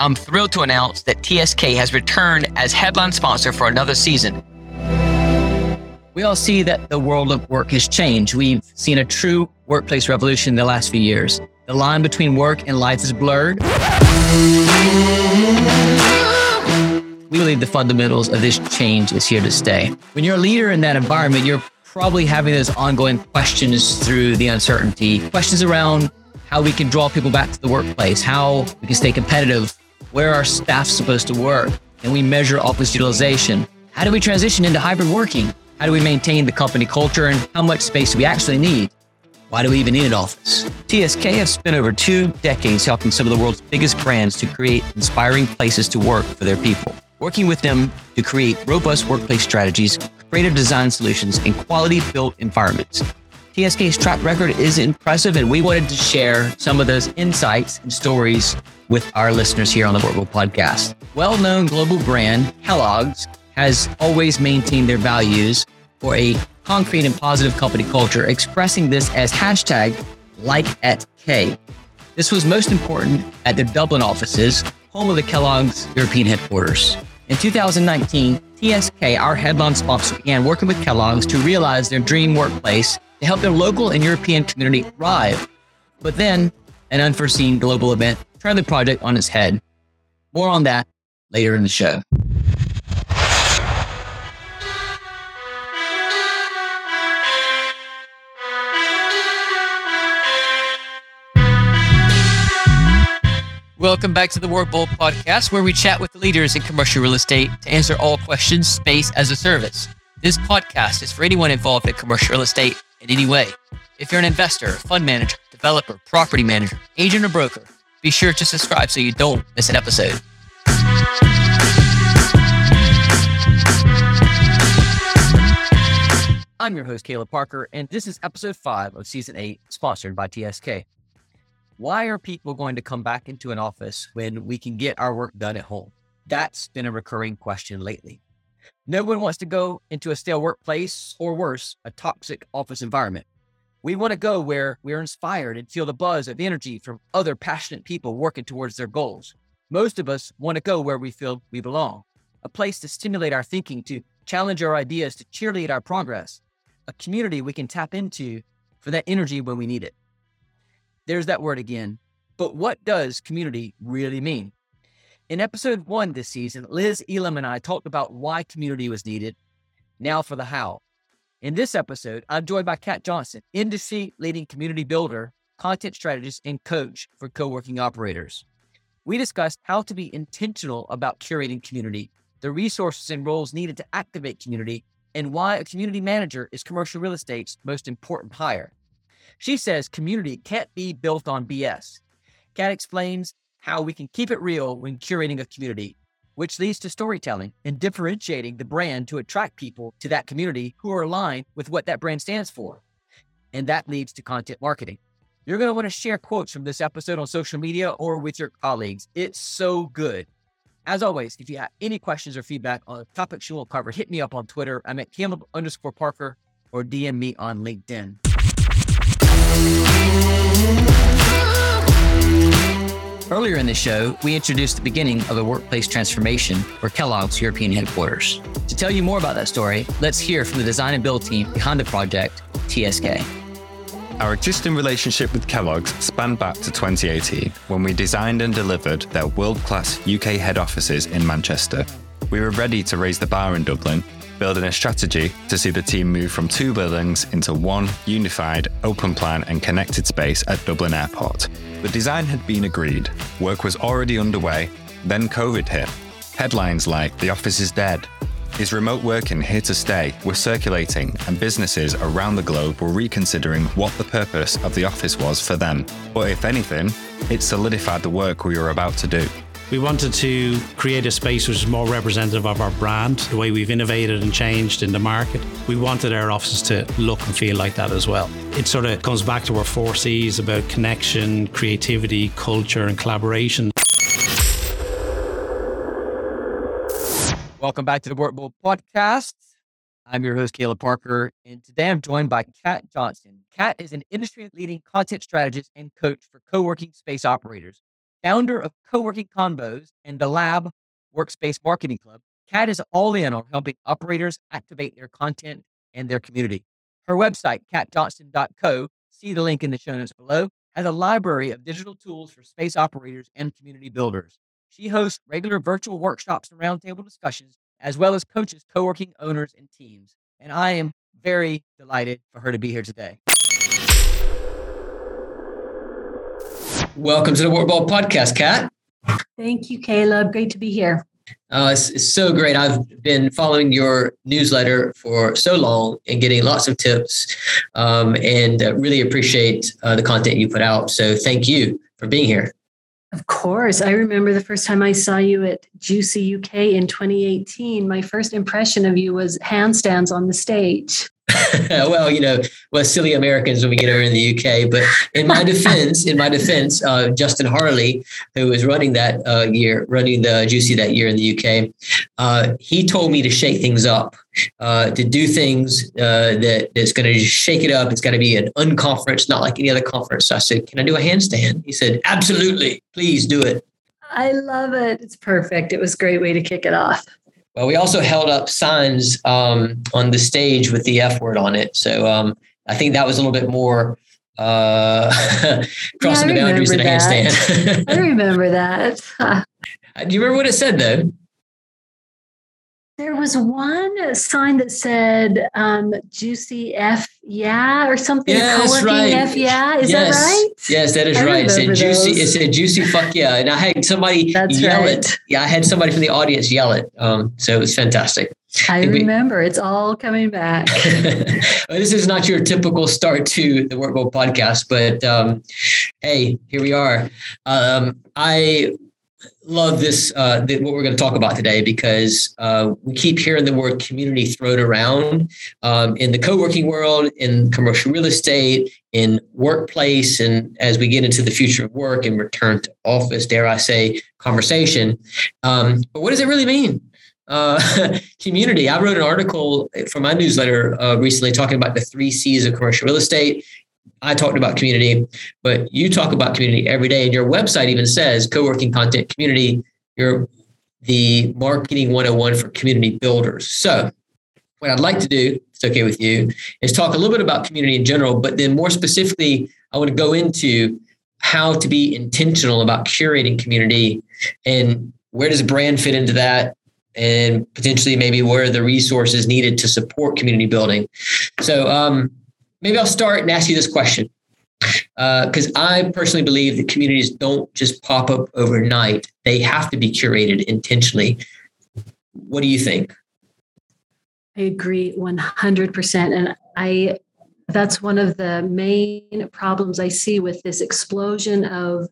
I'm thrilled to announce that TSK has returned as headline sponsor for another season. We all see that the world of work has changed. We've seen a true workplace revolution in the last few years. The line between work and life is blurred. We believe the fundamentals of this change is here to stay. When you're a leader in that environment, you're probably having those ongoing questions through the uncertainty, questions around how we can draw people back to the workplace, how we can stay competitive, where are staff supposed to work, and we measure office utilization. How do we transition into hybrid working? How do we maintain the company culture and how much space do we actually need? Why do we even need an office? TSK has spent over two decades helping some of the world's biggest brands to create inspiring places to work for their people. Working with them to create robust workplace strategies, creative design solutions, and quality built environments. TSK's track record is impressive, and we wanted to share some of those insights and stories with our listeners here on the Work Bold podcast. Well known global brand Kellogg's has always maintained their values for a concrete and positive company culture, expressing this as hashtag like at K. This was most important at their Dublin offices, home of the Kellogg's European headquarters. In 2019, TSK, our headline sponsor, began working with Kellogg's to realize their dream workplace to help their local and European community thrive. But then, an unforeseen global event turned the project on its head. More on that later in the show. Welcome back to the Work Bold podcast, where we chat with the leaders in commercial real estate to answer all questions space as a service. This podcast is for anyone involved in commercial real estate in any way. If you're an investor, fund manager, developer, property manager, agent, or broker, be sure to subscribe so you don't miss an episode. I'm your host, Caleb Parker, and this is episode five of season eight, sponsored by TSK. Why are people going to come back into an office when we can get our work done at home? That's been a recurring question lately. No one wants to go into a stale workplace or worse, a toxic office environment. We want to go where we're inspired and feel the buzz of energy from other passionate people working towards their goals. Most of us want to go where we feel we belong, a place to stimulate our thinking, to challenge our ideas, to cheerlead our progress, a community we can tap into for that energy when we need it. There's that word again. But what does community really mean? In episode one this season, Liz Elam and I talked about why community was needed. Now for the how. In this episode, I'm joined by Cat Johnson, industry leading community builder, content strategist, and coach for co working operators. We discussed how to be intentional about curating community, the resources and roles needed to activate community, and why a community manager is commercial real estate's most important hire. She says community can't be built on BS. Cat explains how we can keep it real when curating a community, which leads to storytelling and differentiating the brand to attract people to that community who are aligned with what that brand stands for. And that leads to content marketing. You're going to want to share quotes from this episode on social media or with your colleagues. It's so good. As always, if you have any questions or feedback on topics you will cover, hit me up on Twitter. I'm at Caleb underscore Parker or DM me on LinkedIn. Earlier in the show, we introduced the beginning of a workplace transformation for Kellogg's European headquarters. To tell you more about that story, let's hear from the design and build team behind the project, TSK. Our existing relationship with Kellogg's spanned back to 2018 when we designed and delivered their world class UK head offices in Manchester. We were ready to raise the bar in Dublin building a strategy to see the team move from two buildings into one unified, open plan, and connected space at Dublin Airport. The design had been agreed, work was already underway, then COVID hit. Headlines like, The office is dead, is remote working here to stay were circulating, and businesses around the globe were reconsidering what the purpose of the office was for them. But if anything, it solidified the work we were about to do. We wanted to create a space which is more representative of our brand, the way we've innovated and changed in the market. We wanted our offices to look and feel like that as well. It sort of comes back to our four C's about connection, creativity, culture, and collaboration. Welcome back to the Work Bold Podcast. I'm your host, Caleb Parker, and today I'm joined by Cat Johnson. Cat is an industry leading content strategist and coach for co working space operators. Founder of Co-working Convos and the Lab Workspace Marketing Club, Cat is all in on helping operators activate their content and their community. Her website, catjohnson.co, see the link in the show notes below, has a library of digital tools for space operators and community builders. She hosts regular virtual workshops and roundtable discussions, as well as coaches co working owners and teams. And I am very delighted for her to be here today. Welcome to the Work Bold Podcast, Cat. Thank you, Caleb. Great to be here. Uh, it's, it's, so great. I've been following your newsletter for so long and getting lots of tips um, and uh, really appreciate uh, the content you put out. So thank you for being here. Of course. I remember the first time I saw you at GCUC UK in 2018. My first impression of you was handstands on the stage. well, you know, we're silly Americans when we get over in the UK. But in my defense, in my defense, uh, Justin Harley, who was running that uh, year, running the GCUC that year in the UK, uh, he told me to shake things up, uh, to do things uh, that that's going to shake it up. It's got to be an unconference, not like any other conference. So I said, "Can I do a handstand?" He said, "Absolutely, please do it." I love it. It's perfect. It was a great way to kick it off. Well, we also held up signs um, on the stage with the F word on it. So um, I think that was a little bit more uh, crossing yeah, the boundaries than a handstand. I remember that. Do you remember what it said though? There was one sign that said um, "GCUC F yeah" or something. Yes, right. F yeah. Is yes. that right? Yes, that is I right. It said "GCUC." It said "GCUC fuck yeah," and I had somebody That's yell right. it. Yeah, I had somebody from the audience yell it. Um, so it was fantastic. I remember. it's all coming back. this is not your typical start to the Work Bold podcast, but um, hey, here we are. Um, I love this uh, what we're going to talk about today because uh, we keep hearing the word community thrown around um, in the co-working world in commercial real estate in workplace and as we get into the future of work and return to office dare i say conversation um, but what does it really mean uh, community. I wrote an article for my newsletter uh, recently talking about the three C's of commercial real estate. I talked about community, but you talk about community every day. And your website even says co-working content community. You're the marketing 101 for community builders. So what I'd like to do, if it's okay with you, is talk a little bit about community in general, but then more specifically, I want to go into how to be intentional about curating community and where does brand fit into that and potentially maybe where the resources needed to support community building. So um, maybe I'll start and ask you this question. Because uh, I personally believe that communities don't just pop up overnight, they have to be curated intentionally. What do you think? I agree 100%. And I that's one of the main problems I see with this explosion of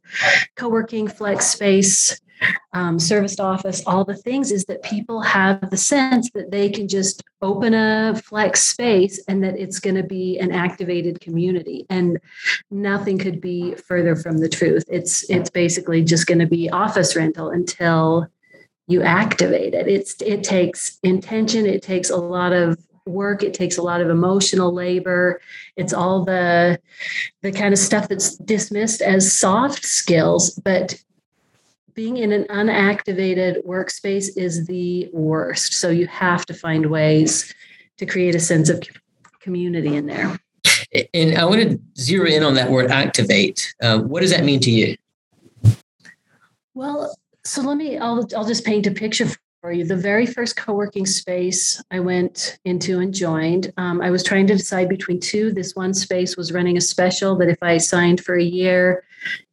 co-working flex space um, serviced office, all the things is that people have the sense that they can just open a flex space and that it's going to be an activated community. And nothing could be further from the truth. It's it's basically just going to be office rental until you activate it. It's it takes intention. It takes a lot of work it takes a lot of emotional labor it's all the the kind of stuff that's dismissed as soft skills but being in an unactivated workspace is the worst. So you have to find ways to create a sense of community in there. And I want to zero in on that word activate. Uh, what does that mean to you? Well, so let me, I'll, I'll just paint a picture for you. The very first co working space I went into and joined, um, I was trying to decide between two. This one space was running a special that if I signed for a year,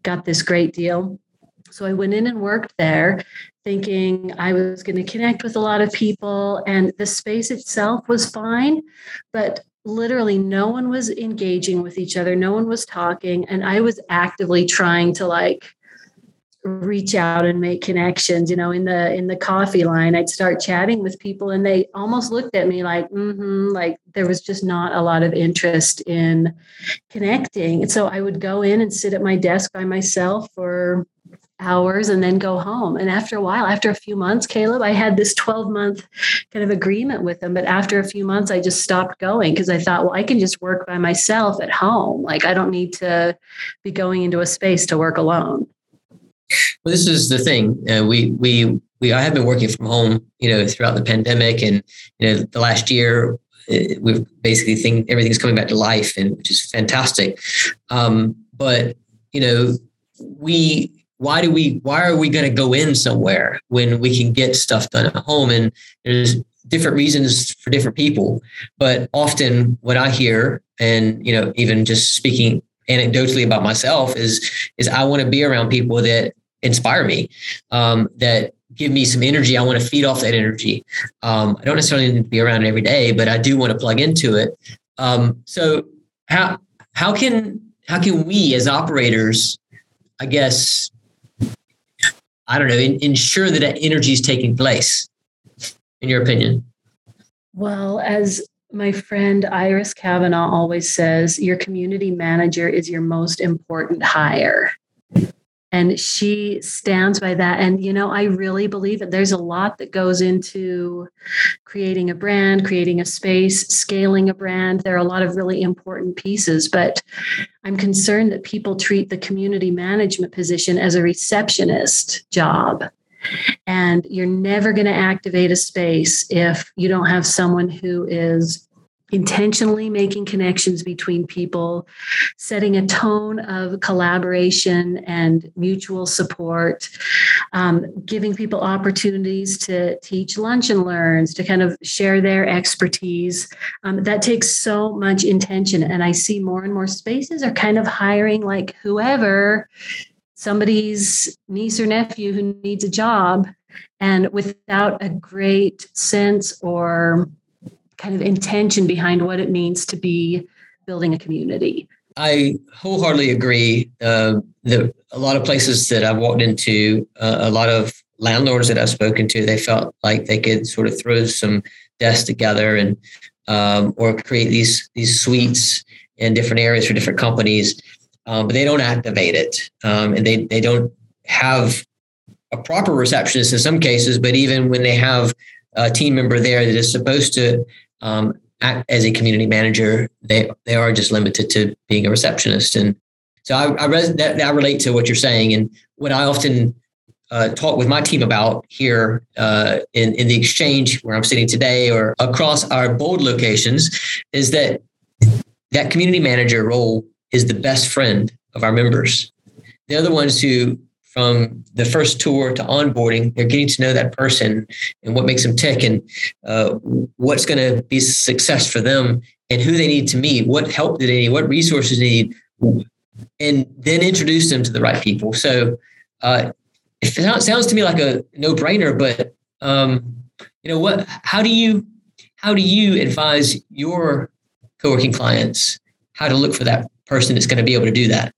got this great deal. So I went in and worked there thinking I was going to connect with a lot of people and the space itself was fine, but literally no one was engaging with each other, no one was talking and I was actively trying to like reach out and make connections you know in the in the coffee line. I'd start chatting with people and they almost looked at me like mm-hmm like there was just not a lot of interest in connecting. And so i would go in and sit at my desk by myself for hours and then go home. And after a while, after a few months, Caleb, I had this 12 month kind of agreement with them. But after a few months, I just stopped going because I thought, well, I can just work by myself at home. Like I don't need to be going into a space to work alone. Well, this is the thing. Uh, we we we I have been working from home, you know, throughout the pandemic, and you know, the last year uh, we've basically think everything's coming back to life, and which is fantastic. Um, but you know, we why do we why are we going to go in somewhere when we can get stuff done at home? And there's different reasons for different people, but often what I hear, and you know, even just speaking anecdotally about myself, is is I want to be around people that inspire me, um, that give me some energy. I want to feed off that energy. Um, I don't necessarily need to be around it every day, but I do want to plug into it. Um, so how how can how can we as operators, I guess, I don't know, in, ensure that that energy is taking place? In your opinion? Well, as my friend Iris Kavanagh always says, your community manager is your most important hire. And she stands by that. And, you know, I really believe that there's a lot that goes into creating a brand, creating a space, scaling a brand. There are a lot of really important pieces. But I'm concerned that people treat the community management position as a receptionist job. And you're never going to activate a space if you don't have someone who is intentionally making connections between people, setting a tone of collaboration and mutual support, um, giving people opportunities to teach lunch and learns, to kind of share their expertise. Um, that takes so much intention. And I see more and more spaces are kind of hiring like whoever somebody's niece or nephew who needs a job and without a great sense or kind of intention behind what it means to be building a community. I wholeheartedly agree. Uh, the, a lot of places that I've walked into, uh, a lot of landlords that I've spoken to, they felt like they could sort of throw some desks together and um, or create these these suites in different areas for different companies, um, but they don't activate it, um, and they they don't have a proper receptionist in some cases. But even when they have a team member there that is supposed to um, as a community manager, they they are just limited to being a receptionist. And so I, I, res- that, that relate to what you're saying. And what I often uh, talk with my team about here uh, in in the exchange where I'm sitting today, or across our bold locations, is that that community manager role is the best friend of our members. They're the ones who from the first tour to onboarding, they're getting to know that person and what makes them tick and uh, what's going to be success for them and who they need to meet, what help do they need, what resources they need, and then introduce them to the right people. So uh, it sounds to me like a no brainer, but um, you know what? How do you how do you advise your co-working clients how to look for that person that's going to be able to do that?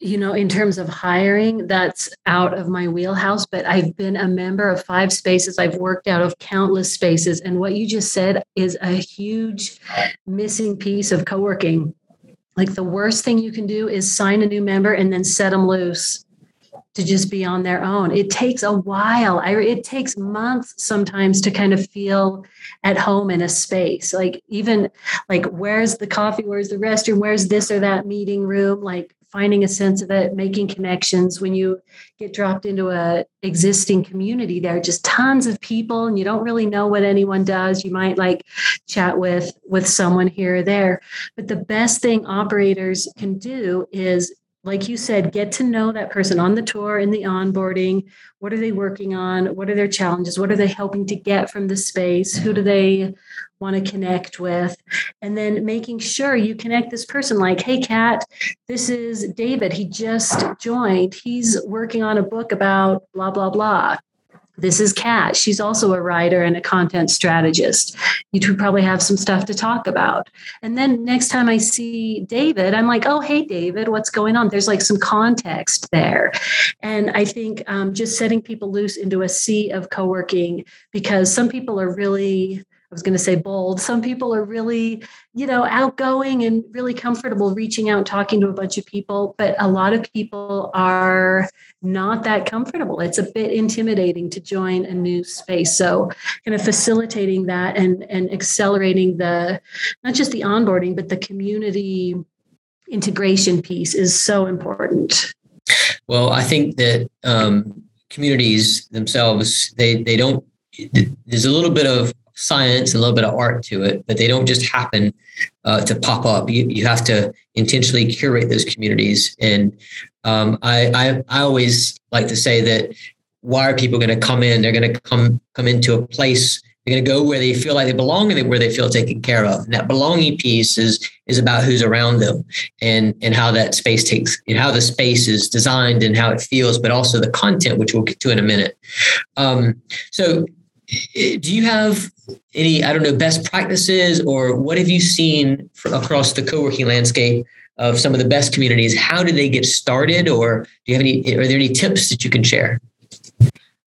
You know, in terms of hiring, that's out of my wheelhouse, but I've been a member of five spaces. I've worked out of countless spaces. And what you just said is a huge missing piece of co working. Like the worst thing you can do is sign a new member and then set them loose to just be on their own. It takes a while. I, it takes months sometimes to kind of feel at home in a space. Like even like where's the coffee, where's the restroom, where's this or that meeting room? Like finding a sense of it, making connections. When you get dropped into a existing community, there are just tons of people, and you don't really know what anyone does. You might like chat with with someone here or there, but the best thing operators can do is like you said, get to know that person on the tour, in the onboarding. What are they working on? What are their challenges? What are they helping to get from the space? Who do they want to connect with? And then making sure you connect this person like, hey, Cat, this is David. He just joined. He's working on a book about blah, blah, blah. This is Cat. She's also a writer and a content strategist. You two probably have some stuff to talk about. And then next time I see David, I'm like, oh, hey, David, what's going on? There's like some context there. And I think um, just setting people loose into a sea of co working because some people are really was going to say bold. Some people are really, you know, outgoing and really comfortable reaching out talking to a bunch of people, but a lot of people are not that comfortable. It's a bit intimidating to join a new space. So, kind of facilitating that and and accelerating the not just the onboarding, but the community integration piece is so important. Well, I think that um, communities themselves they they don't. There's a little bit of science and a little bit of art to it, but they don't just happen uh, to pop up. You, you have to intentionally curate those communities. And um, I, I, I always like to say that why are people going to come in? They're going to come come into a place. They're going to go where they feel like they belong and where they feel taken care of. And that belonging piece is is about who's around them and and how that space takes and how the space is designed and how it feels, but also the content, which we'll get to in a minute. Um, so do you have any i don't know best practices or what have you seen across the co-working landscape of some of the best communities? How do they get started or do you have any are there any tips that you can share?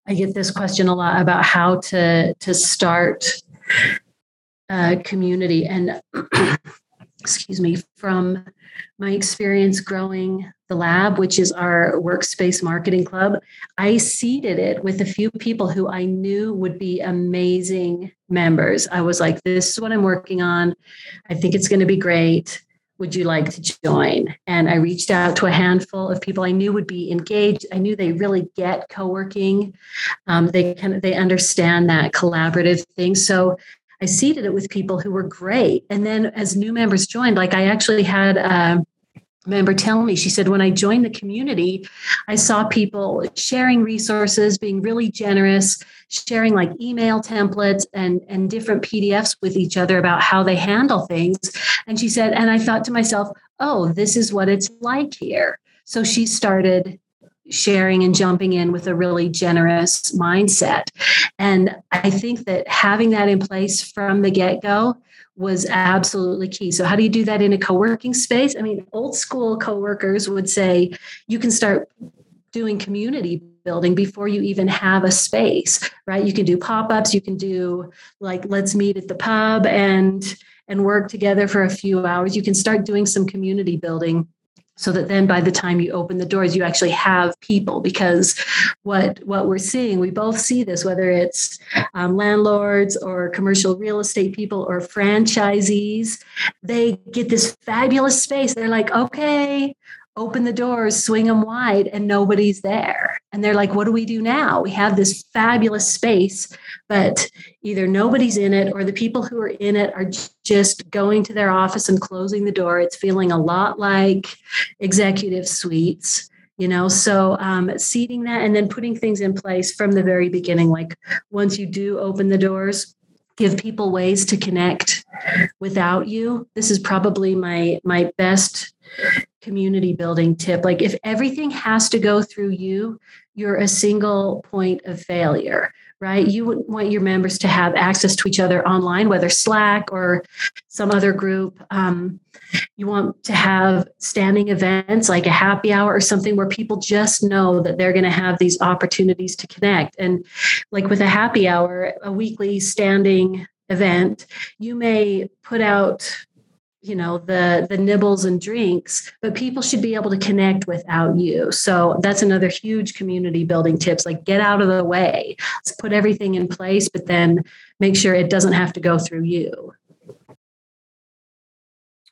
I get this question a lot about how to to start a community and excuse me from my experience growing the lab, which is our workspace marketing club, I seeded it with a few people who I knew would be amazing members. I was like, this is what I'm working on. I think it's going to be great. Would you like to join? And I reached out to a handful of people I knew would be engaged. I knew they really get co-working. Um, they of they understand that collaborative thing. So I seeded it with people who were great. And then as new members joined, like I actually had a member tell me, she said, when I joined the community, I saw people sharing resources, being really generous, sharing like email templates and, and different PDFs with each other about how they handle things. And she said, and I thought to myself, oh, this is what it's like here. So she started sharing and jumping in with a really generous mindset. And I think that having that in place from the get go was absolutely key. So, how do you do that in a co working space? I mean, old school co workers would say you can start doing community building before you even have a space, right? You can do pop ups, you can do like, let's meet at the pub and and work together for a few hours. You can start doing some community building so that then by the time you open the doors you actually have people because what what we're seeing we both see this whether it's um, landlords or commercial real estate people or franchisees they get this fabulous space. They're like okay open the doors, swing them wide, and nobody's there. And they're like, what do we do now? We have this fabulous space, but either nobody's in it or the people who are in it are just going to their office and closing the door. It's feeling a lot like executive suites. You know, so um, seeding that and then putting things in place from the very beginning. Like once you do open the doors, give people ways to connect without you. This is probably my my best community building tip. Like if everything has to go through you, you're a single point of failure, right? You would want your members to have access to each other online, whether Slack or some other group. Um, you want to have standing events like a happy hour or something where people just know that they're going to have these opportunities to connect. And like with a happy hour, a weekly standing event, you may put out you know the the nibbles and drinks but people should be able to connect without you. So that's another huge community building tips like get out of the way. Let's put everything in place but then make sure it doesn't have to go through you.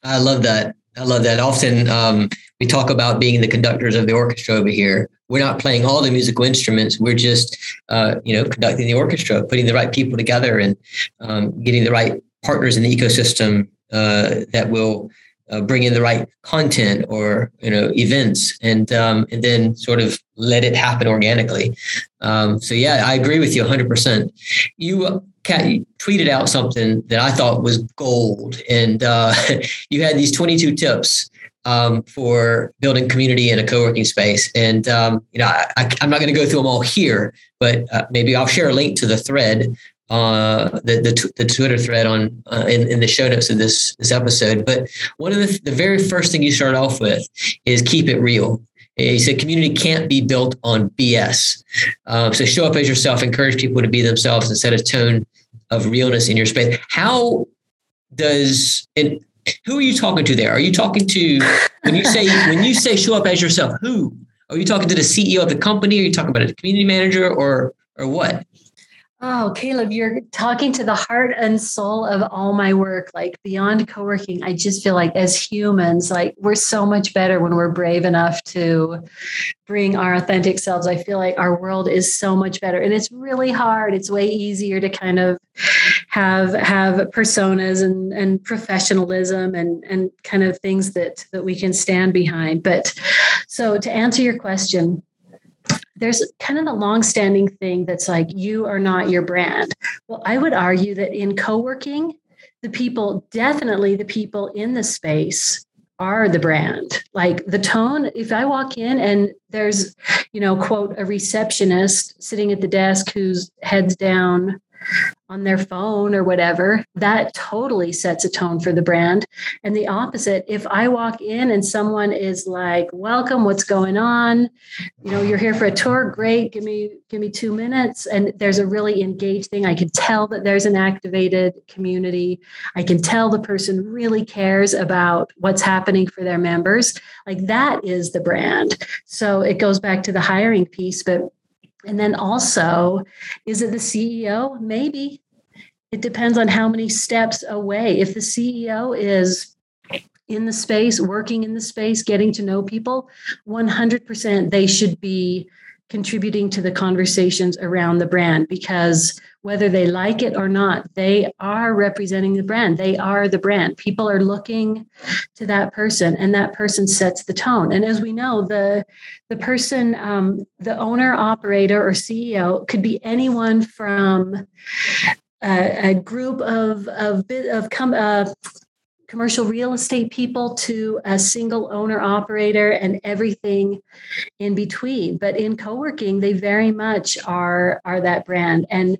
I love that. I love that. Often um, we talk about being the conductors of the orchestra over here. We're not playing all the musical instruments. We're just uh, you know conducting the orchestra putting the right people together and um, getting the right partners in the ecosystem uh, that will uh, bring in the right content or you know events and um, and then sort of let it happen organically. Um, so yeah i agree with you 100% you Cat, you tweeted out something that i thought was gold and uh, you had these 22 tips um, for building community in a co-working space and um, you know I, am not going to go through them all here but uh, maybe i'll share a link to the thread uh, the, the, the Twitter thread on uh, in, in the show notes of this this episode. But one of the the very first thing you start off with is keep it real. He said community can't be built on BS. Um, so show up as yourself, encourage people to be themselves, and set a tone of realness in your space. How does and who are you talking to there? Are you talking to when you say when you say show up as yourself? Who are you talking to? The CEO of the company? Are you talking about a community manager or or what? Oh, Caleb, you're talking to the heart and soul of all my work. Like beyond co working, I just feel like as humans, like we're so much better when we're brave enough to bring our authentic selves. I feel like our world is so much better. And it's really hard. It's way easier to kind of have have personas and, and professionalism and, and kind of things that that we can stand behind. But so to answer your question, there's kind of a long-standing thing that's like you are not your brand. Well, I would argue that in co-working, the people, definitely the people in the space are the brand. Like the tone, if I walk in and there's, you know, quote, a receptionist sitting at the desk whose head's down, on their phone or whatever, that totally sets a tone for the brand. And the opposite, if I walk in and someone is like, "Welcome, what's going on? You know, you're here for a tour, great. Give me give me 2 minutes." And there's a really engaged thing. I can tell that there's an activated community. I can tell the person really cares about what's happening for their members. Like that is the brand. So it goes back to the hiring piece, but and then also, is it the CEO? Maybe. It depends on how many steps away. If the CEO is in the space, working in the space, getting to know people, 100% they should be contributing to the conversations around the brand because whether they like it or not, they are representing the brand. They are the brand. People are looking to that person, and that person sets the tone. And as we know, the the person, um, the owner, operator, or CEO could be anyone from a, a group of of of come. Uh, commercial real estate people to a single owner operator and everything in between. But in co-working they very much are are that brand. And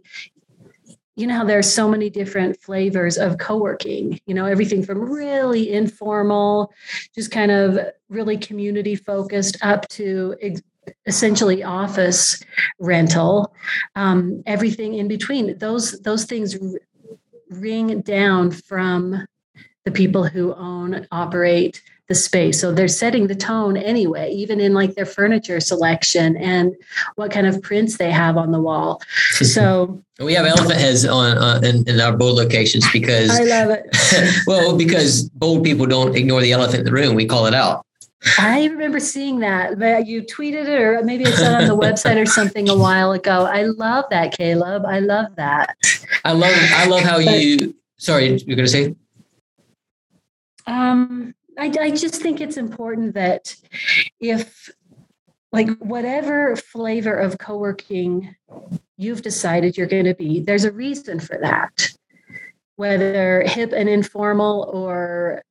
you know there are so many different flavors of co-working you know everything from really informal just kind of really community focused up to ex- essentially office rental um, everything in between. Those those things r- ring down from the people who own, operate the space. So they're setting the tone anyway, even in like their furniture selection and what kind of prints they have on the wall. So we have elephant heads on uh, in, in, our bold locations because I love it. well, because bold people don't ignore the elephant in the room. We call it out. I remember seeing that. You tweeted it, or maybe it's on the website or something a while ago. I love that, Caleb. I love that. I love. I love how you. Sorry, you're going to say. Um, I, I just think it's important that if, like, whatever flavor of co working you've decided you're going to be, there's a reason for that. Whether hip and informal or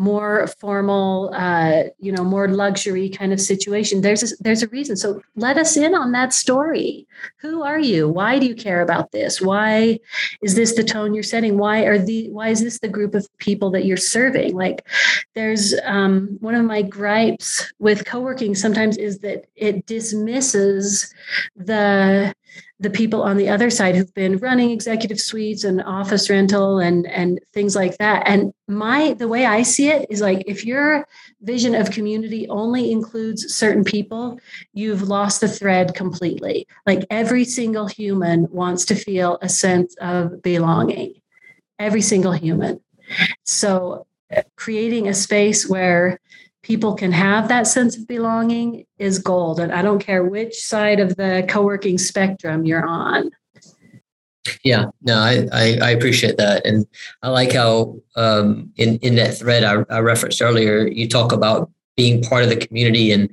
more formal, uh, you know, more luxury kind of situation. There's a, there's a reason. So let us in on that story. Who are you? Why do you care about this? Why is this the tone you're setting? Why are the why is this the group of people that you're serving? Like, there's um, one of my gripes with co-working sometimes is that it dismisses the the people on the other side who've been running executive suites and office rental and and things like that. And my the way i see it is like if your vision of community only includes certain people you've lost the thread completely. Like every single human wants to feel a sense of belonging. Every single human. So uh, creating a space where people can have that sense of belonging is gold. And I don't care which side of the co working spectrum you're on. Yeah, no, I, I, I, appreciate that. And I like how um, in, in that thread I, I, referenced earlier, you talk about being part of the community and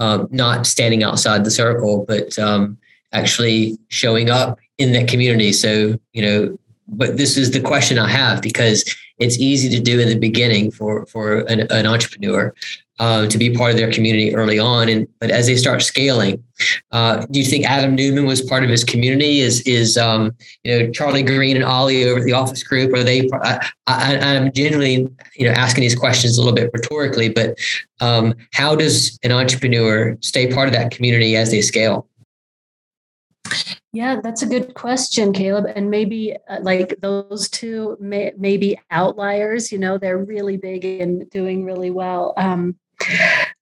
um, not standing outside the circle, but um, actually showing up in that community. So, you know, but this is the question I have because it's easy to do in the beginning for for an, an entrepreneur uh, to be part of their community early on, and but as they start scaling, uh, do you think Adam Neumann was part of his community? Is is um, you know Charlie Green and Ollie over at the Office Group? Are they? I, am generally you know asking these questions a little bit rhetorically, but um, how does an entrepreneur stay part of that community as they scale? Yeah, that's a good question, Caleb. And maybe uh, like those two may, may be outliers. You know, they're really big and doing really well. Um,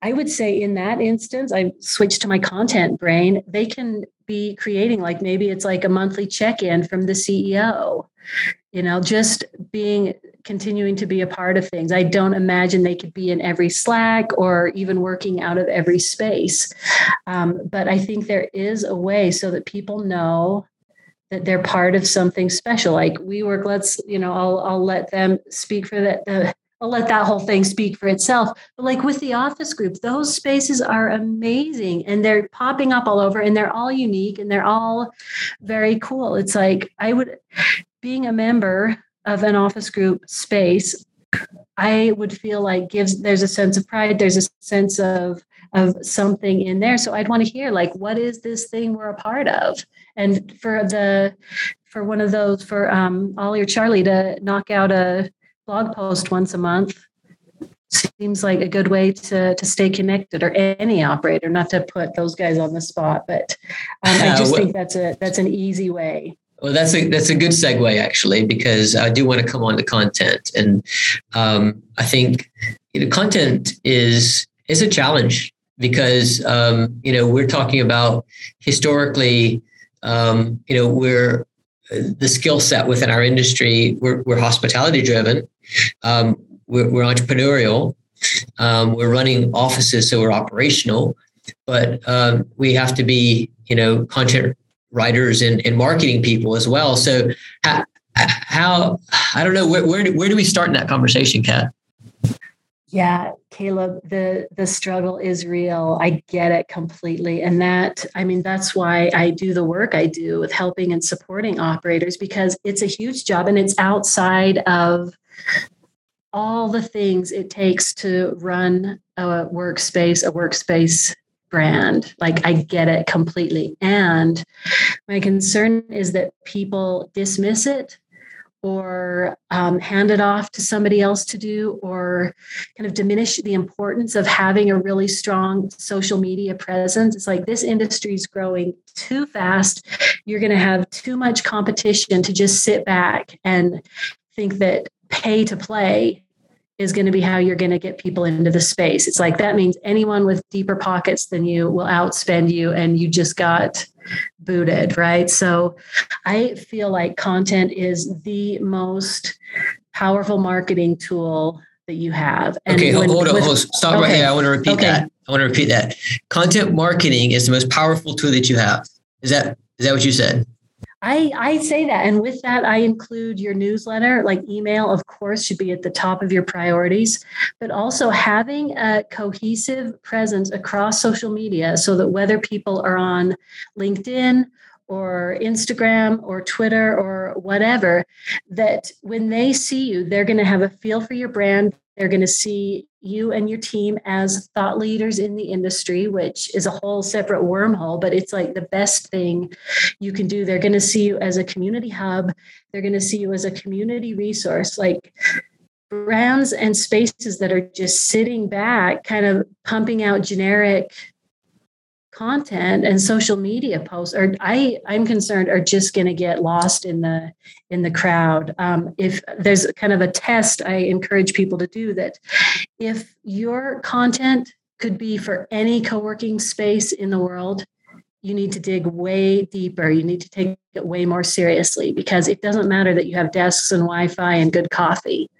I would say in that instance, I switched to my content brain. They can be creating like maybe it's like a monthly check-in from the CEO. You know, just being continuing to be a part of things. I don't imagine they could be in every Slack or even working out of every space. Um, but I think there is a way so that people know that they're part of something special. Like we work, let's, you know, I'll I'll let them speak for that. The, I'll let that whole thing speak for itself. But like with the office group, those spaces are amazing and they're popping up all over and they're all unique and they're all very cool. It's like I would being a member of an office group space, I would feel like gives there's a sense of pride, there's a sense of of something in there. So I'd want to hear like what is this thing we're a part of? And for the for one of those for um Ollie or Charlie to knock out a blog post once a month seems like a good way to to stay connected or any operator not to put those guys on the spot but um, i just think that's a that's an easy way well that's a that's a good segue actually because i do want to come on to content. And um, i think you know, content is is a challenge because um, you know we're talking about historically um, you know we're the skill set within our industry we're, we're hospitality driven um, we're, we're, entrepreneurial um, we're running offices so we're operational but um, we have to be you know content writers and, and marketing people as well so how, how i don't know where, where, do, where do we start in that conversation cat yeah, Caleb, the the struggle is real. I get it completely. And that I mean that's why I do the work I do with helping and supporting operators because it's a huge job and it's outside of all the things it takes to run a workspace, a workspace brand. Like I get it completely. And my concern is that people dismiss it or um, hand it off to somebody else to do or kind of diminish the importance of having a really strong social media presence it's like this industry is growing too fast you're going to have too much competition to just sit back and think that pay to play is going to be how you're going to get people into the space. It's like that means anyone with deeper pockets than you will outspend you and you just got booted, right? So I feel like content is the most powerful marketing tool that you have. And okay, when, hold on, with, hold on. Stop okay. right here. I want to repeat okay. that. I want to repeat that. Content marketing is the most powerful tool that you have. Is that is that what you said? I, I say that. And with that, I include your newsletter, like email, of course, should be at the top of your priorities, but also having a cohesive presence across social media so that whether people are on LinkedIn or Instagram or Twitter or whatever, that when they see you, they're going to have a feel for your brand. They're going to see you and your team as thought leaders in the industry, which is a whole separate wormhole, but it's like the best thing you can do. They're going to see you as a community hub, they're going to see you as a community resource. Like, brands and spaces that are just sitting back, kind of pumping out generic content and social media posts are i i'm concerned are just going to get lost in the in the crowd. Um, if there's kind of a test i encourage people to do that if your content could be for any co-working space in the world you need to dig way deeper. You need to take it way more seriously because it doesn't matter that you have desks and wi-fi and good coffee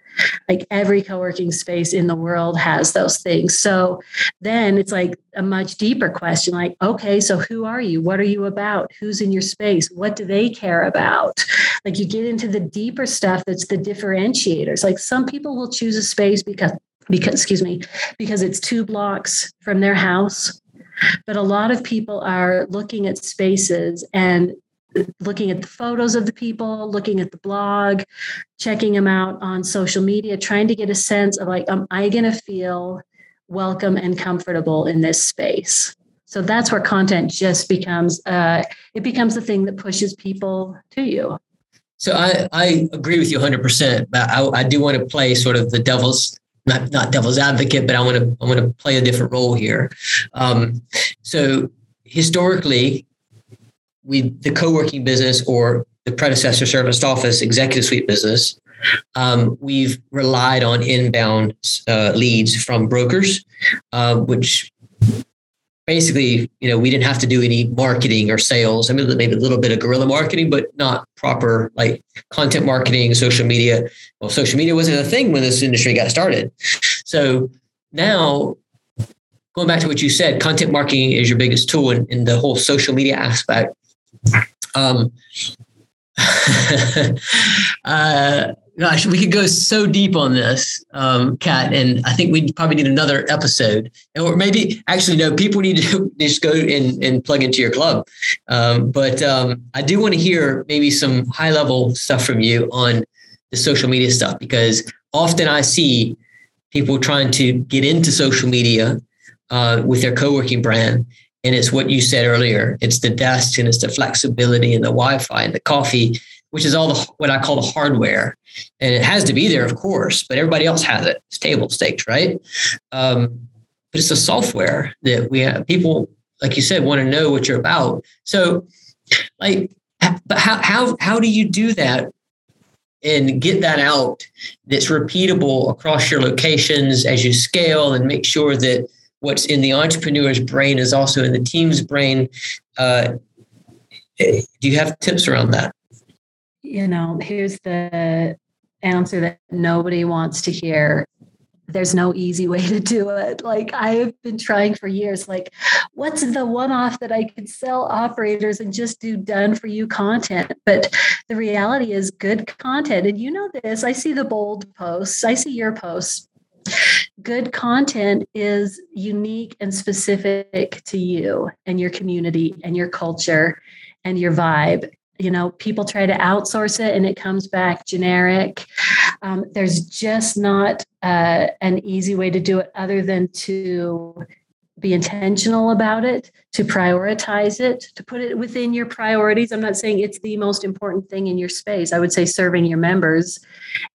like every co-working space in the world has those things. So then it's like a much deeper question like, okay, so who are you? What are you about? Who's in your space? What do they care about? Like you get into the deeper stuff that's the differentiators. Like some people will choose a space because because excuse me, because it's two blocks from their house but a lot of people are looking at spaces and looking at the photos of the people, looking at the blog, checking them out on social media, trying to get a sense of like, am I going to feel welcome and comfortable in this space? So that's where content just becomes uh, it becomes the thing that pushes people to you. So I, I agree with you 100%, but I, I do want to play sort of the devil's not not devil's advocate, but I want to I want to play a different role here. Um, so historically, we the co-working business or the predecessor serviced office executive suite business um, we've relied on inbound uh, leads from brokers, uh, which basically, you know, we didn't have to do any marketing or sales. I mean, maybe a little bit of guerrilla marketing, but not proper like content marketing, social media. Well, social media wasn't a thing when this industry got started. So now, going back to what you said, content marketing is your biggest tool in, in the whole social media aspect. Um, uh, gosh, we could go so deep on this, um, Cat, and I think we probably need another episode, or maybe actually no, people need to just go and, and plug into your club. Um, but um, I do want to hear maybe some high level stuff from you on the social media stuff because often I see people trying to get into social media uh, with their co-working brand and it's what you said earlier. It's the desk and it's the flexibility and the Wi-Fi and the coffee, which is all the what I call the hardware. And it has to be there, of course, but everybody else has it. It's table stakes, right? Um, but it's the software that we have. People, like you said, want to know what you're about. So, like, but how how how do you do that and get that out that's repeatable across your locations as you scale and make sure that what's in the entrepreneur's brain is also in the team's brain. Uh, do you have tips around that? You know, here's the answer that nobody wants to hear. There's no easy way to do it. Like I've been trying for years. Like, what's the one off that I could sell operators and just do done for you content? But the reality is good content. And you know this. I see the bold posts, I see your posts good content is unique and specific to you and your community and your culture and your vibe. You know people try to outsource it and it comes back generic. Um, there's just not uh, an easy way to do it other than to be intentional about it, to prioritize it, to put it within your priorities. I'm not saying it's the most important thing in your space. I would say serving your members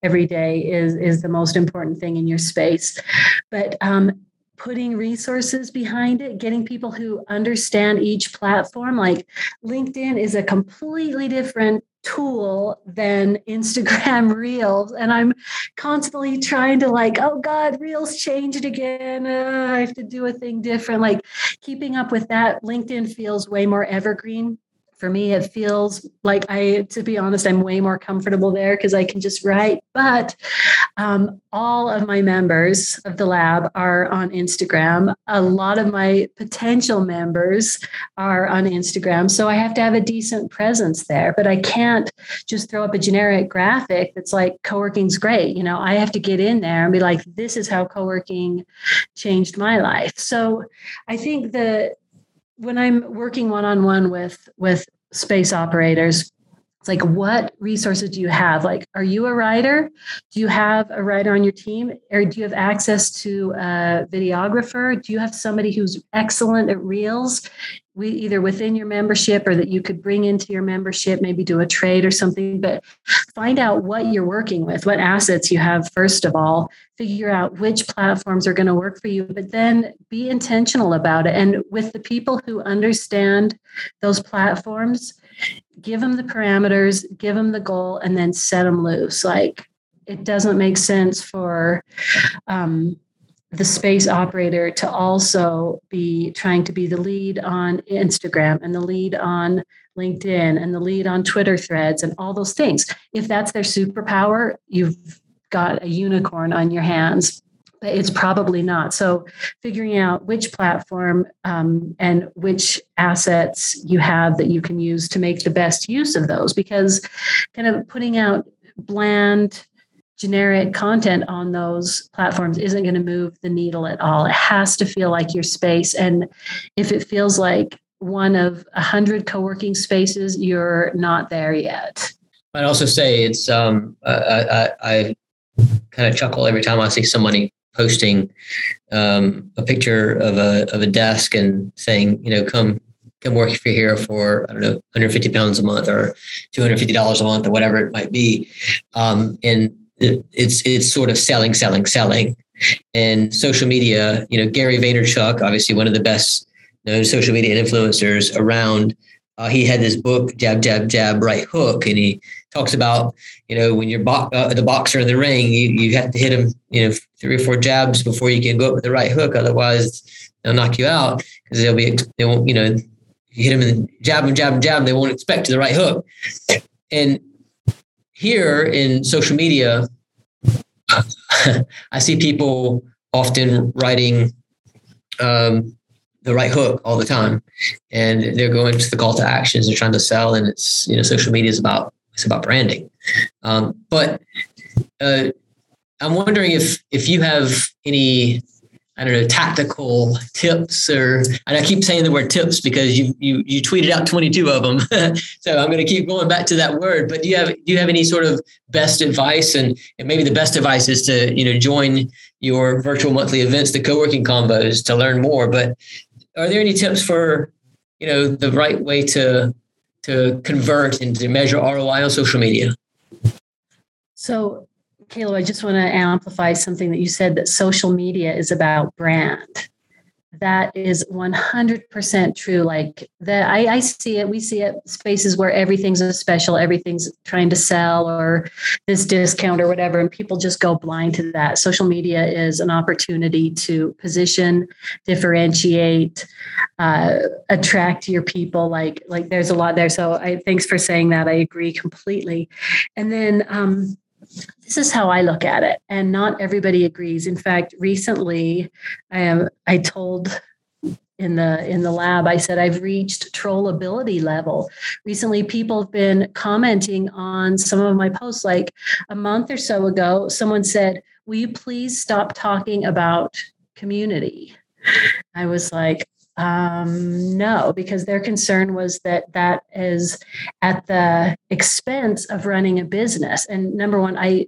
every day is, is the most important thing in your space. But um, putting resources behind it, getting people who understand each platform, like LinkedIn is a completely different tool than Instagram Reels. And I'm constantly trying to, like, oh God, Reels changed again. Uh, I have to do a thing different. Like, keeping up with that, LinkedIn feels way more evergreen for me it feels like i to be honest i'm way more comfortable there because i can just write. But um, all of my members of the lab are on instagram. A lot of my potential members are on instagram. So i have to have a decent presence there but i can't just throw up a generic graphic that's like co-working's great. You know i have to get in there and be like this is how co-working changed my life. So i think the when I'm working one on one with with space operators, it's like what resources do you have? Like, are you a writer? Do you have a writer on your team, or do you have access to a videographer? Do you have somebody who's excellent at reels? we either within your membership or that you could bring into your membership maybe do a trade or something but find out what you're working with what assets you have first of all figure out which platforms are going to work for you but then be intentional about it and with the people who understand those platforms give them the parameters give them the goal and then set them loose like it doesn't make sense for um, the space operator to also be trying to be the lead on Instagram and the lead on LinkedIn and the lead on Twitter threads and all those things. If that's their superpower, you've got a unicorn on your hands. But it's probably not. So, figuring out which platform um, and which assets you have that you can use to make the best use of those, because kind of putting out bland, generic content on those platforms isn't going to move the needle at all. It has to feel like your space. And if it feels like one of a hundred co-working spaces, you're not there yet. I'd also say it's um, I, I, I kind of chuckle every time I see somebody posting um, a picture of a of a desk and saying, you know, come come work for here for I don't know, 150 pounds a month or 250 dollars a month or whatever it might be, um, and it's it's sort of selling, selling, selling. And social media, you know, Gary Vaynerchuk, obviously one of the best known social media influencers around. Uh, he had this book, Jab, Jab, Jab, Right Hook, and he talks about, you know, when you're bo- uh, the boxer in the ring, you, you have to hit him, you know, three or four jabs before you can go up with the right hook. Otherwise, they'll knock you out because they'll be, they won't, you know, you hit them and jab and jab and jab, they won't expect the right hook. And here in social media, I see people often writing um, the right hook all the time, and they're going to the call to actions. They're trying to sell, and it's you know social media is about it's about branding. Um, but uh, I'm wondering if if you have any I don't know, tactical tips or, and I keep saying the word tips because you, you, you tweeted out 22 of them. so I'm going to keep going back to that word, but do you have, do you have any sort of best advice? And, and maybe the best advice is to, you know, join your virtual monthly events, the co-working convos to learn more. But are there any tips for, you know, the right way to, to convert and to measure ROI on social media? So Caleb, I just want to amplify something that you said that social media is about brand. That is 100% true. Like that, I, I see it. We see it spaces where everything's a special, everything's trying to sell or this discount or whatever, and people just go blind to that. Social media is an opportunity to position, differentiate, uh, attract your people. Like like there's a lot there. So I thanks for saying that. I agree completely. And then um, this is how I look at it, and not everybody agrees. In fact, recently, I am I told in the in the lab i said i've reached trollability level recently people have been commenting on some of my posts like a month or so ago someone said will you please stop talking about community i was like um, no because their concern was that that is at the expense of running a business. And number one i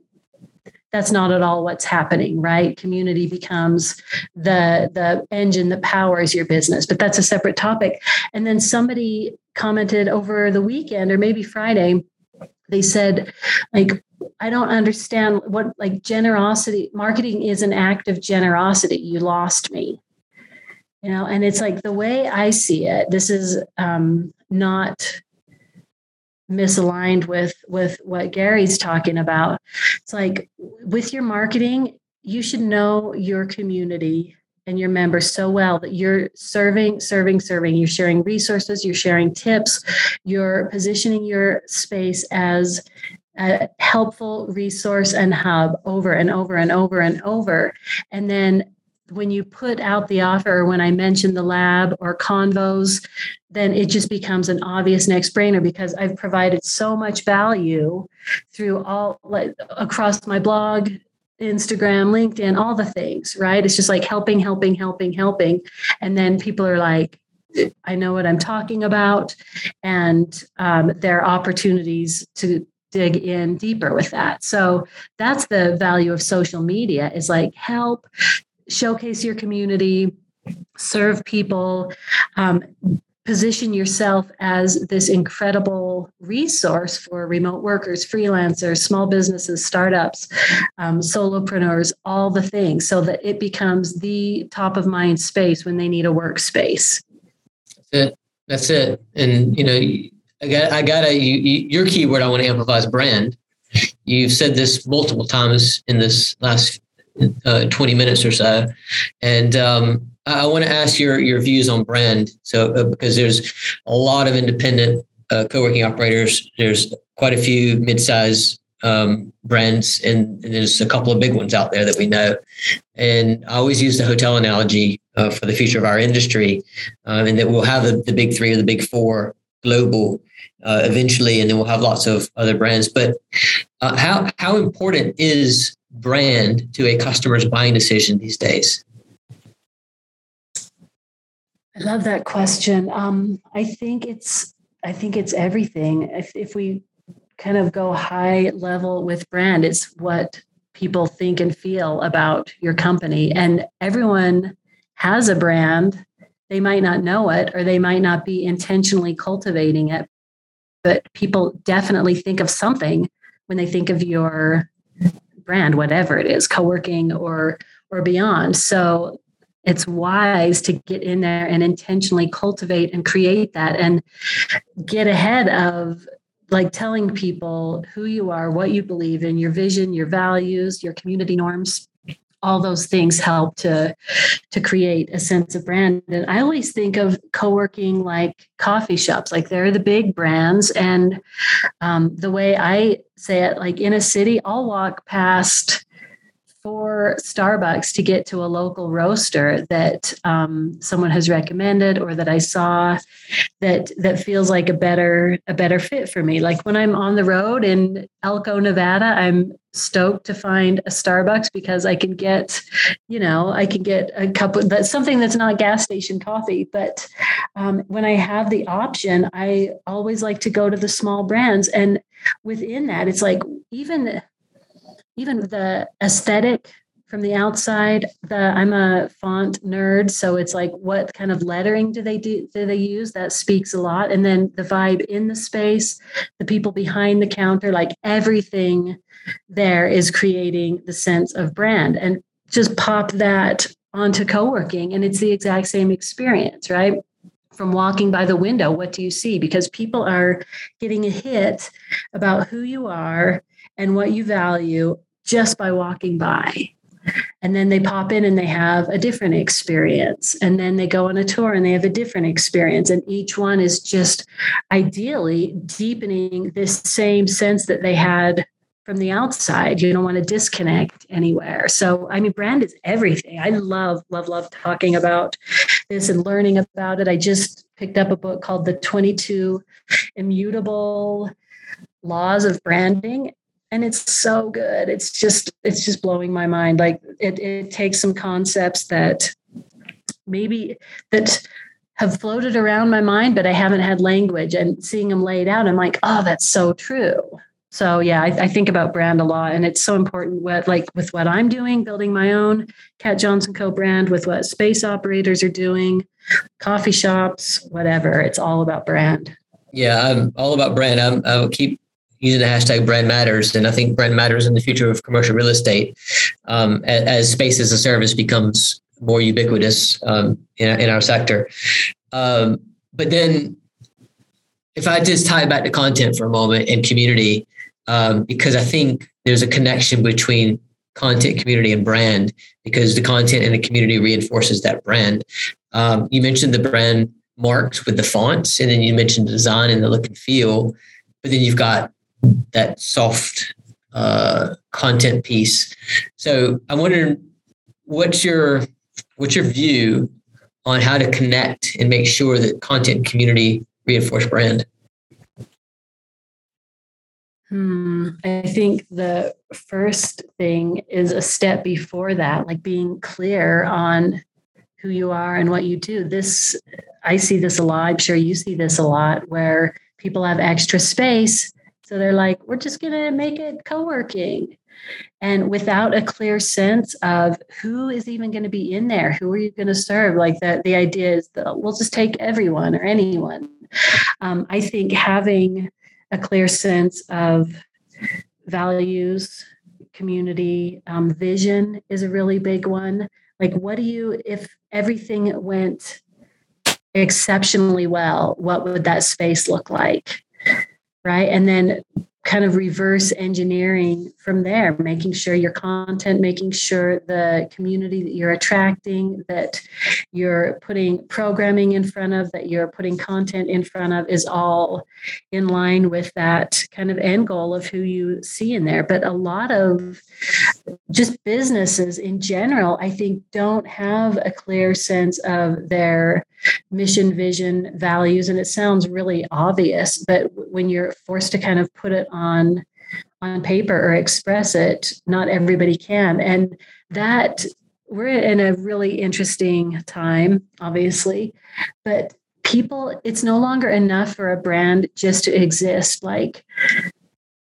that's not at all what's happening right? Community becomes the the engine that powers your business but that's a separate topic. And then somebody commented over the weekend or maybe friday they said like i don't understand what like generosity marketing is an act of generosity. You lost me you know and it's like the way i see it this is um, not misaligned with with what Gary's talking about. It's like with your marketing, you should know your community and your members so well that you're serving, serving, serving. You're sharing resources, you're sharing tips, you're positioning your space as a helpful resource and hub over and over and over and over. And then when you put out the offer, when I mention the lab or convos, then it just becomes an obvious next brainer because I've provided so much value through all like across my blog, Instagram, LinkedIn, all the things, right? It's just like helping, helping, helping, helping. And then people are like, I know what I'm talking about. And um, there are opportunities to dig in deeper with that. So that's the value of social media is like help showcase your community, serve people, um, position yourself as this incredible resource for remote workers, freelancers, small businesses, startups, um, solopreneurs, all the things, so that it becomes the top of mind space when they need a workspace. That's it. That's it. And you know, I got I got a you, you, your keyword I want to amplify is brand. You've said this multiple times in this last uh, 20 minutes or so. And um, I want to ask your, your views on brand. So, uh, because there's a lot of independent uh, co-working operators, there's quite a few mid-size um, brands, and, and, there's a couple of big ones out there that we know. And I always use the hotel analogy uh, for the future of our industry, and that we'll have the, the big three or the big four global uh, eventually, and then we'll have lots of other brands. But uh, how how important is brand to a customer's buying decision these days? I love that question. Um, I think it's I think it's everything. If, if we kind of go high level with brand, it's what people think and feel about your company. And everyone has a brand. They might not know it or they might not be intentionally cultivating it, but people definitely think of something when they think of your brand, whatever it is, co-working or or beyond. So it's wise to get in there and intentionally cultivate and create that and get ahead of like telling people who you are, what you believe in, your vision, your values, your community norms, all those things help to to create a sense of brand and i always think of co-working like coffee shops like they're the big brands and um, the way i say it like in a city i'll walk past for Starbucks to get to a local roaster that um, someone has recommended or that I saw that that feels like a better a better fit for me. Like when I'm on the road in Elko, Nevada, I'm stoked to find a Starbucks because I can get, you know, I can get a cup of that's something that's not gas station coffee. But um, when I have the option, I always like to go to the small brands, and within that, it's like even even the aesthetic from the outside the i'm a font nerd so it's like what kind of lettering do they do do they use? That speaks a lot. And then the vibe in the space the people behind the counter like everything there is creating the sense of brand and just pop that onto co-working and it's the exact same experience right from walking by the window what do you see because people are getting a hit about who you are and what you value just by walking by. And then they pop in and they have a different experience. And then they go on a tour and they have a different experience. And each one is just ideally deepening this same sense that they had from the outside. You don't want to disconnect anywhere. So, I mean, brand is everything. I love, love, love talking about this and learning about it. I just picked up a book called The 22 Immutable Laws of Branding and it's so good it's just it's just blowing my mind like it, it takes some concepts that maybe that have floated around my mind but i haven't had language and seeing them laid out i'm like oh that's so true so yeah I, I, think about brand a lot and it's so important what like with what i'm doing building my own cat johnson co brand with what space operators are doing coffee shops whatever it's all about brand yeah i'm all about brand I'm, i'll keep using the hashtag brand matters. And I think brand matters in the future of commercial real estate um, as, as, space as a service becomes more ubiquitous um, in, in, our sector. Um, but then if I just tie back to content for a moment and community, um, because I think there's a connection between content, community, and brand, because the content and the community reinforces that brand. Um, you mentioned the brand marks with the fonts, and then you mentioned design and the look and feel, but then you've got that soft uh, content piece. So I wonder what's your what's your view on how to connect and make sure that content community reinforce brand? Hmm. I think the first thing is a step before that, like being clear on who you are and what you do. This, I see this a lot. I'm sure you see this a lot where people have extra space so they're like, we're just going to make it co working. And without a clear sense of who is even going to be in there, who are you going to serve? Like that, the idea is that we'll just take everyone or anyone. Um, I think having a clear sense of values, community, um, vision is a really big one. Like, what do you, if everything went exceptionally well, what would that space look like? right? And then kind of reverse engineering from there, making sure your content, making sure the community that you're attracting, that you're putting programming in front of, that you're putting content in front of is all in line with that kind of end goal of who you see in there. But a lot of just businesses in general, I think, don't have a clear sense of their mission, vision, values. And it sounds really obvious, but when you're forced to kind of put it on on paper or express it, not everybody can. And that we're in a really interesting time, obviously, but people, it's no longer enough for a brand just to exist. Like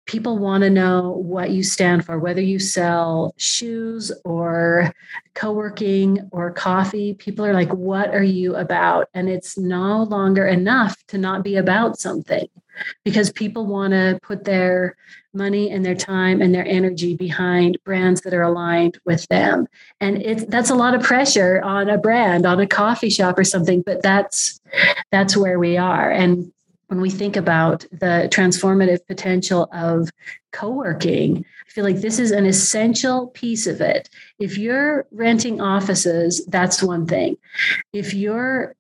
people want to know what you stand for, whether you sell shoes or co working or coffee. People are like, what are you about? And it's no longer enough to not be about something because people want to put their money and their time and their energy behind brands that are aligned with them and it's that's a lot of pressure on a brand on a coffee shop or something but that's that's where we are and when we think about the transformative potential of co-working i feel like this is an essential piece of it. If you're renting offices that's one thing. If you're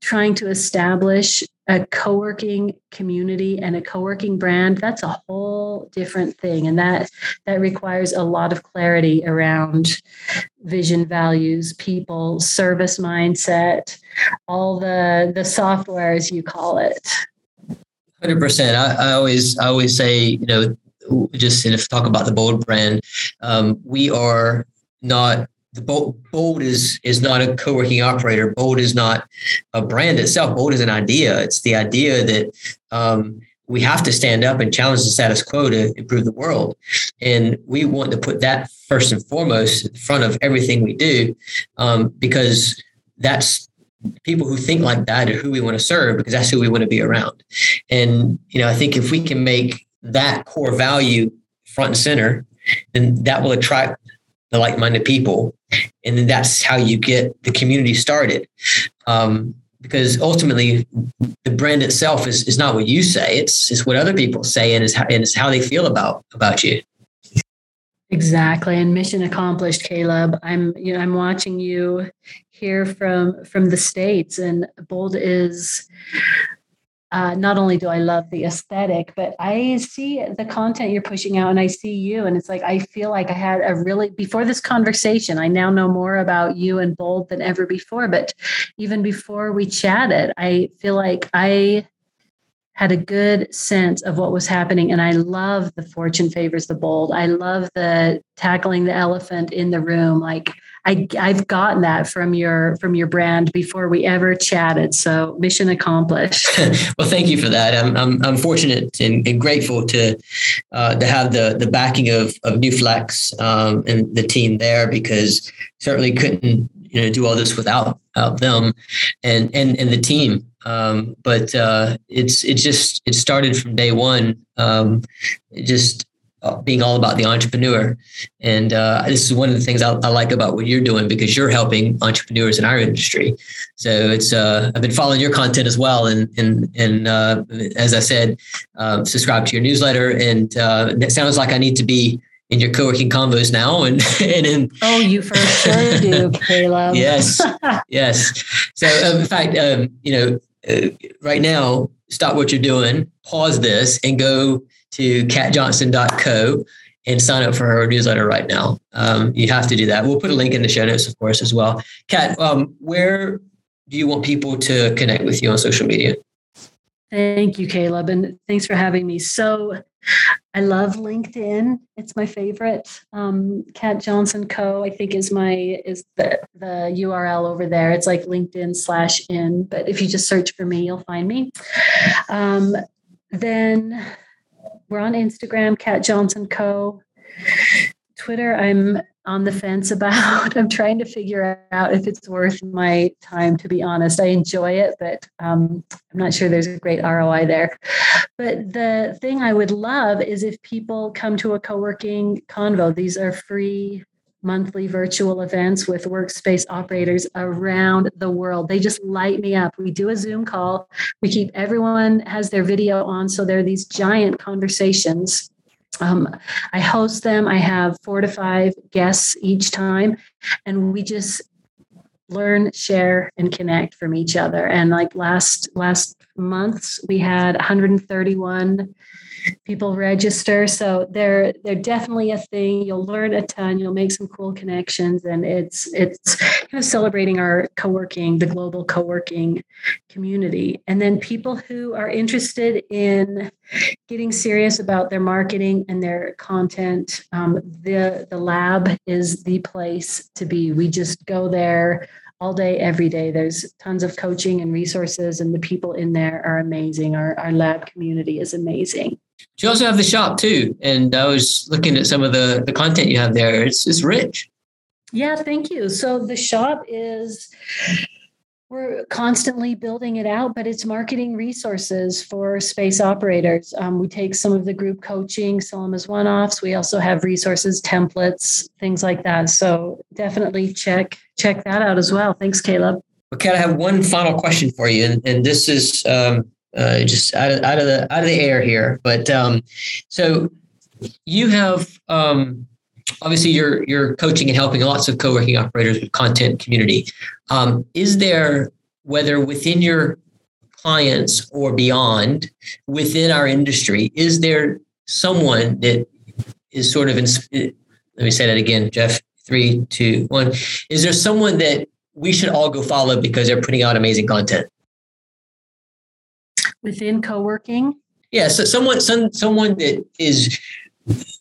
trying to establish a co-working community and a co-working brand that's a whole different thing. And that that requires a lot of clarity around vision values people service mindset all the the software as you call it Hundred percent. I, always, I always say, you know, just if talk about the bold brand, um, we are not the bold, bold is is not a co-working operator. Bold is not a brand itself. Bold is an idea. It's the idea that um, we have to stand up and challenge the status quo to improve the world, and we want to put that first and foremost in front of everything we do, um, because that's people who think like that are who we want to serve because that's who we want to be around. And you know, I think if we can make that core value front and center, then that will attract the like-minded people, and then that's how you get the community started. Um, because ultimately, the brand itself is, is not what you say; it's it's what other people say, and is how, and it's how they feel about about you. Exactly, and mission accomplished, Caleb. I'm you know I'm watching you here from from the states, and Bold is. Uh, not only do I love the aesthetic, but I see the content you're pushing out and I see you. And it's like, I feel like I had a really, before this conversation, I now know more about you and Bold than ever before. But even before we chatted, I feel like I had a good sense of what was happening. And I love the fortune favors the bold. I love the tackling the elephant in the room. Like I, I've gotten that from your from your brand before we ever chatted. So mission accomplished. well, thank you for that. I'm I'm, I'm fortunate and, and grateful to uh, to have the the backing of of NewFlex um, and the team there because certainly couldn't you know do all this without, without them and and and the team um, but uh, it's it just it started from day one. Um, just uh, being all about the entrepreneur, and uh, this is one of the things I, I, like about what you're doing because you're helping entrepreneurs in our industry. So it's uh, I've been following your content as well, and and and uh, as I said, um, subscribe to your newsletter, and uh, it sounds like I need to be in your co-working convos now and and in oh you for sure do caleb yes yes so um, in fact um, you know uh, right now, stop what you're doing, pause this, and go to catjohnson.co and sign up for her newsletter right now. Um, you have to do that. We'll put a link in the show notes, of course, as well. Cat, um, where do you want people to connect with you on social media? Thank you, Caleb, and thanks for having me. So, I love LinkedIn. It's my favorite. Um, Cat Johnson Co. I think is my is the the URL over there. It's like LinkedIn slash in. But if you just search for me, you'll find me. Um, then we're on Instagram, Cat Johnson Co. Twitter, I'm on the fence about. I'm trying to figure out if it's worth my time, to be honest. I enjoy it, but um, I'm not sure there's a great ROI there. But the thing I would love is if people come to a co working convo, these are free monthly virtual events with workspace operators around the world. They just light me up. We do a Zoom call. We keep everyone has their video on so there are these giant conversations um, I host them. I have four to five guests each time, and we just learn, share, and connect from each other. And like last last months, we had 131 people register. So they're they're definitely a thing. You'll learn a ton. You'll make some cool connections, and it's it's kind of celebrating our co-working, the global co-working community. And then people who are interested in getting serious about their marketing and their content, um, the the lab is the place to be. We just go there all day, every day. There's tons of coaching and resources, and the people in there are amazing. Our, our lab community is amazing. You also have the shop too, and I was looking at some of the the content you have there. It's it's rich. Yeah, thank you. So the shop is we're constantly building it out, but it's marketing resources for space operators. Um, we take some of the group coaching, sell them as one offs. We also have resources, templates, things like that. So definitely check check that out as well. Thanks, Caleb. Okay, I have one final question for you, and, and this is um, uh, just out of, out of the out of the air here. But um, so you have um, obviously you're you're coaching and helping lots of co-working operators with content community. Um, is there whether within your clients or beyond within our industry, is there someone that is sort of in, let me say that again, Jeff. Three, two, one. Is there someone that we should all go follow because they're putting out amazing content? Within co-working? Yeah, so someone some someone that is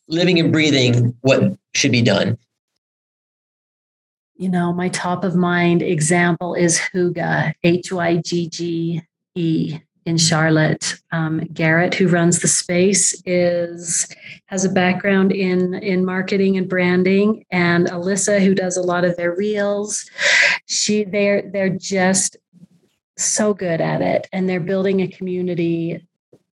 living and breathing what should be done. You know, my top of mind example is Hygge, H Y G G E in Charlotte. Um, Garrett, who runs the space, is has a background in in marketing and branding, and Alyssa, who does a lot of their reels. She they're they're just so good at it, and they're building a community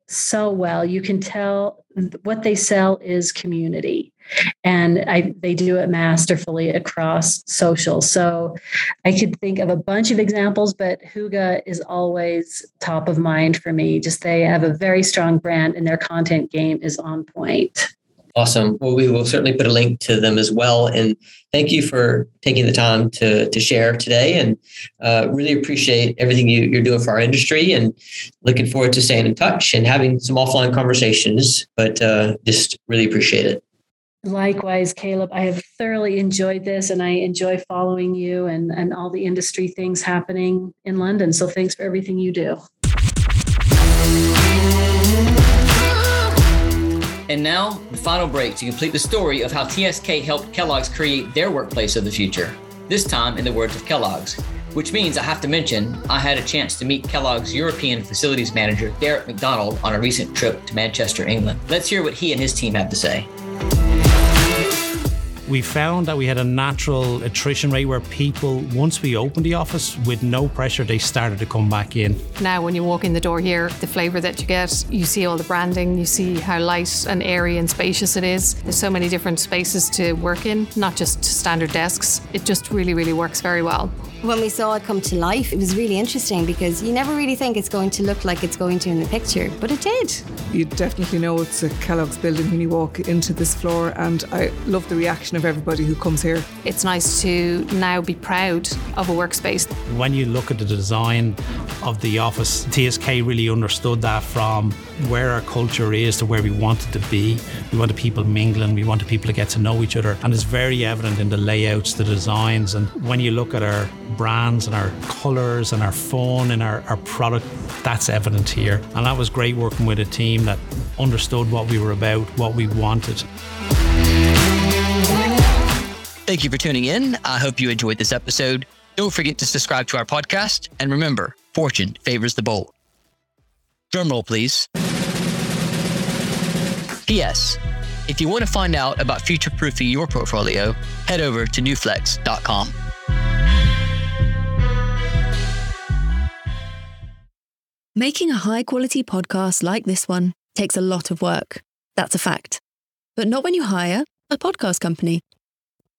so well. You can tell what they sell is community and I, they do it masterfully across social. So I could think of a bunch of examples, but Hygge is always top of mind for me. Just they have a very strong brand and their content game is on point. Awesome. Well, we will certainly put a link to them as well. And thank you for taking the time to, to share today and uh, really appreciate everything you, are doing for our industry and looking forward to staying in touch and having some offline conversations, but uh, just really appreciate it. Likewise, Caleb, I have thoroughly enjoyed this and I enjoy following you and, and all the industry things happening in London. So thanks for everything you do. And now, the final break to complete the story of how TSK helped Kellogg's create their workplace of the future. This time, in the words of Kellogg's, which means I have to mention I had a chance to meet Kellogg's European facilities manager, Derek McDonald, on a recent trip to Manchester, England. Let's hear what he and his team have to say we found that we had a natural attrition rate where people, once we opened the office with no pressure, they started to come back in. Now, when you walk in the door here, the flavour that you get, you see all the branding, you see how light and airy and spacious it is. There's so many different spaces to work in, not just standard desks. It just really, really works very well. When we saw it come to life, it was really interesting because you never really think it's going to look like it's going to in the picture, but it did. You definitely know it's a Kellogg's building when you walk into this floor, and I love the reaction of everybody who comes here. It's nice to now be proud of a workspace. When you look at the design of the office, TSK really understood that from where our culture is to where we wanted to be. We wanted people mingling, we wanted people to get to know each other, and it's very evident in the layouts, the designs, and when you look at our brands and our colours and our phone and our, our product, that's evident here. And that was great working with a team that understood what we were about, what we wanted. Thank you for tuning in. I hope you enjoyed this episode. Don't forget to subscribe to our podcast. And remember, fortune favors the bold. Drumroll, please. P.S. If you want to find out about future proofing your portfolio, head over to newflex.com. Making a high quality podcast like this one takes a lot of work. That's a fact. But not when you hire a podcast company.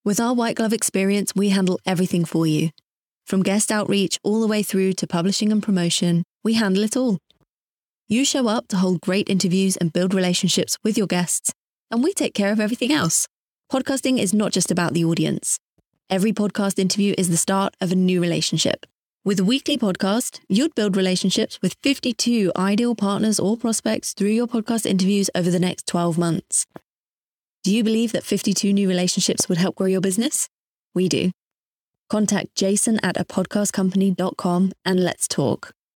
With our white glove experience, we handle everything for you. From guest outreach all the way through to publishing and promotion, we handle it all. You show up to hold great interviews and build relationships with your guests, and we take care of everything else. Podcasting is not just about the audience. Every podcast interview is the start of a new relationship. With a weekly podcast, you'd build relationships with 52 ideal partners or prospects through your podcast interviews over the next 12 months. Do you believe that 52 new relationships would help grow your business? We do. Contact jason at a podcastcompany.com and let's talk.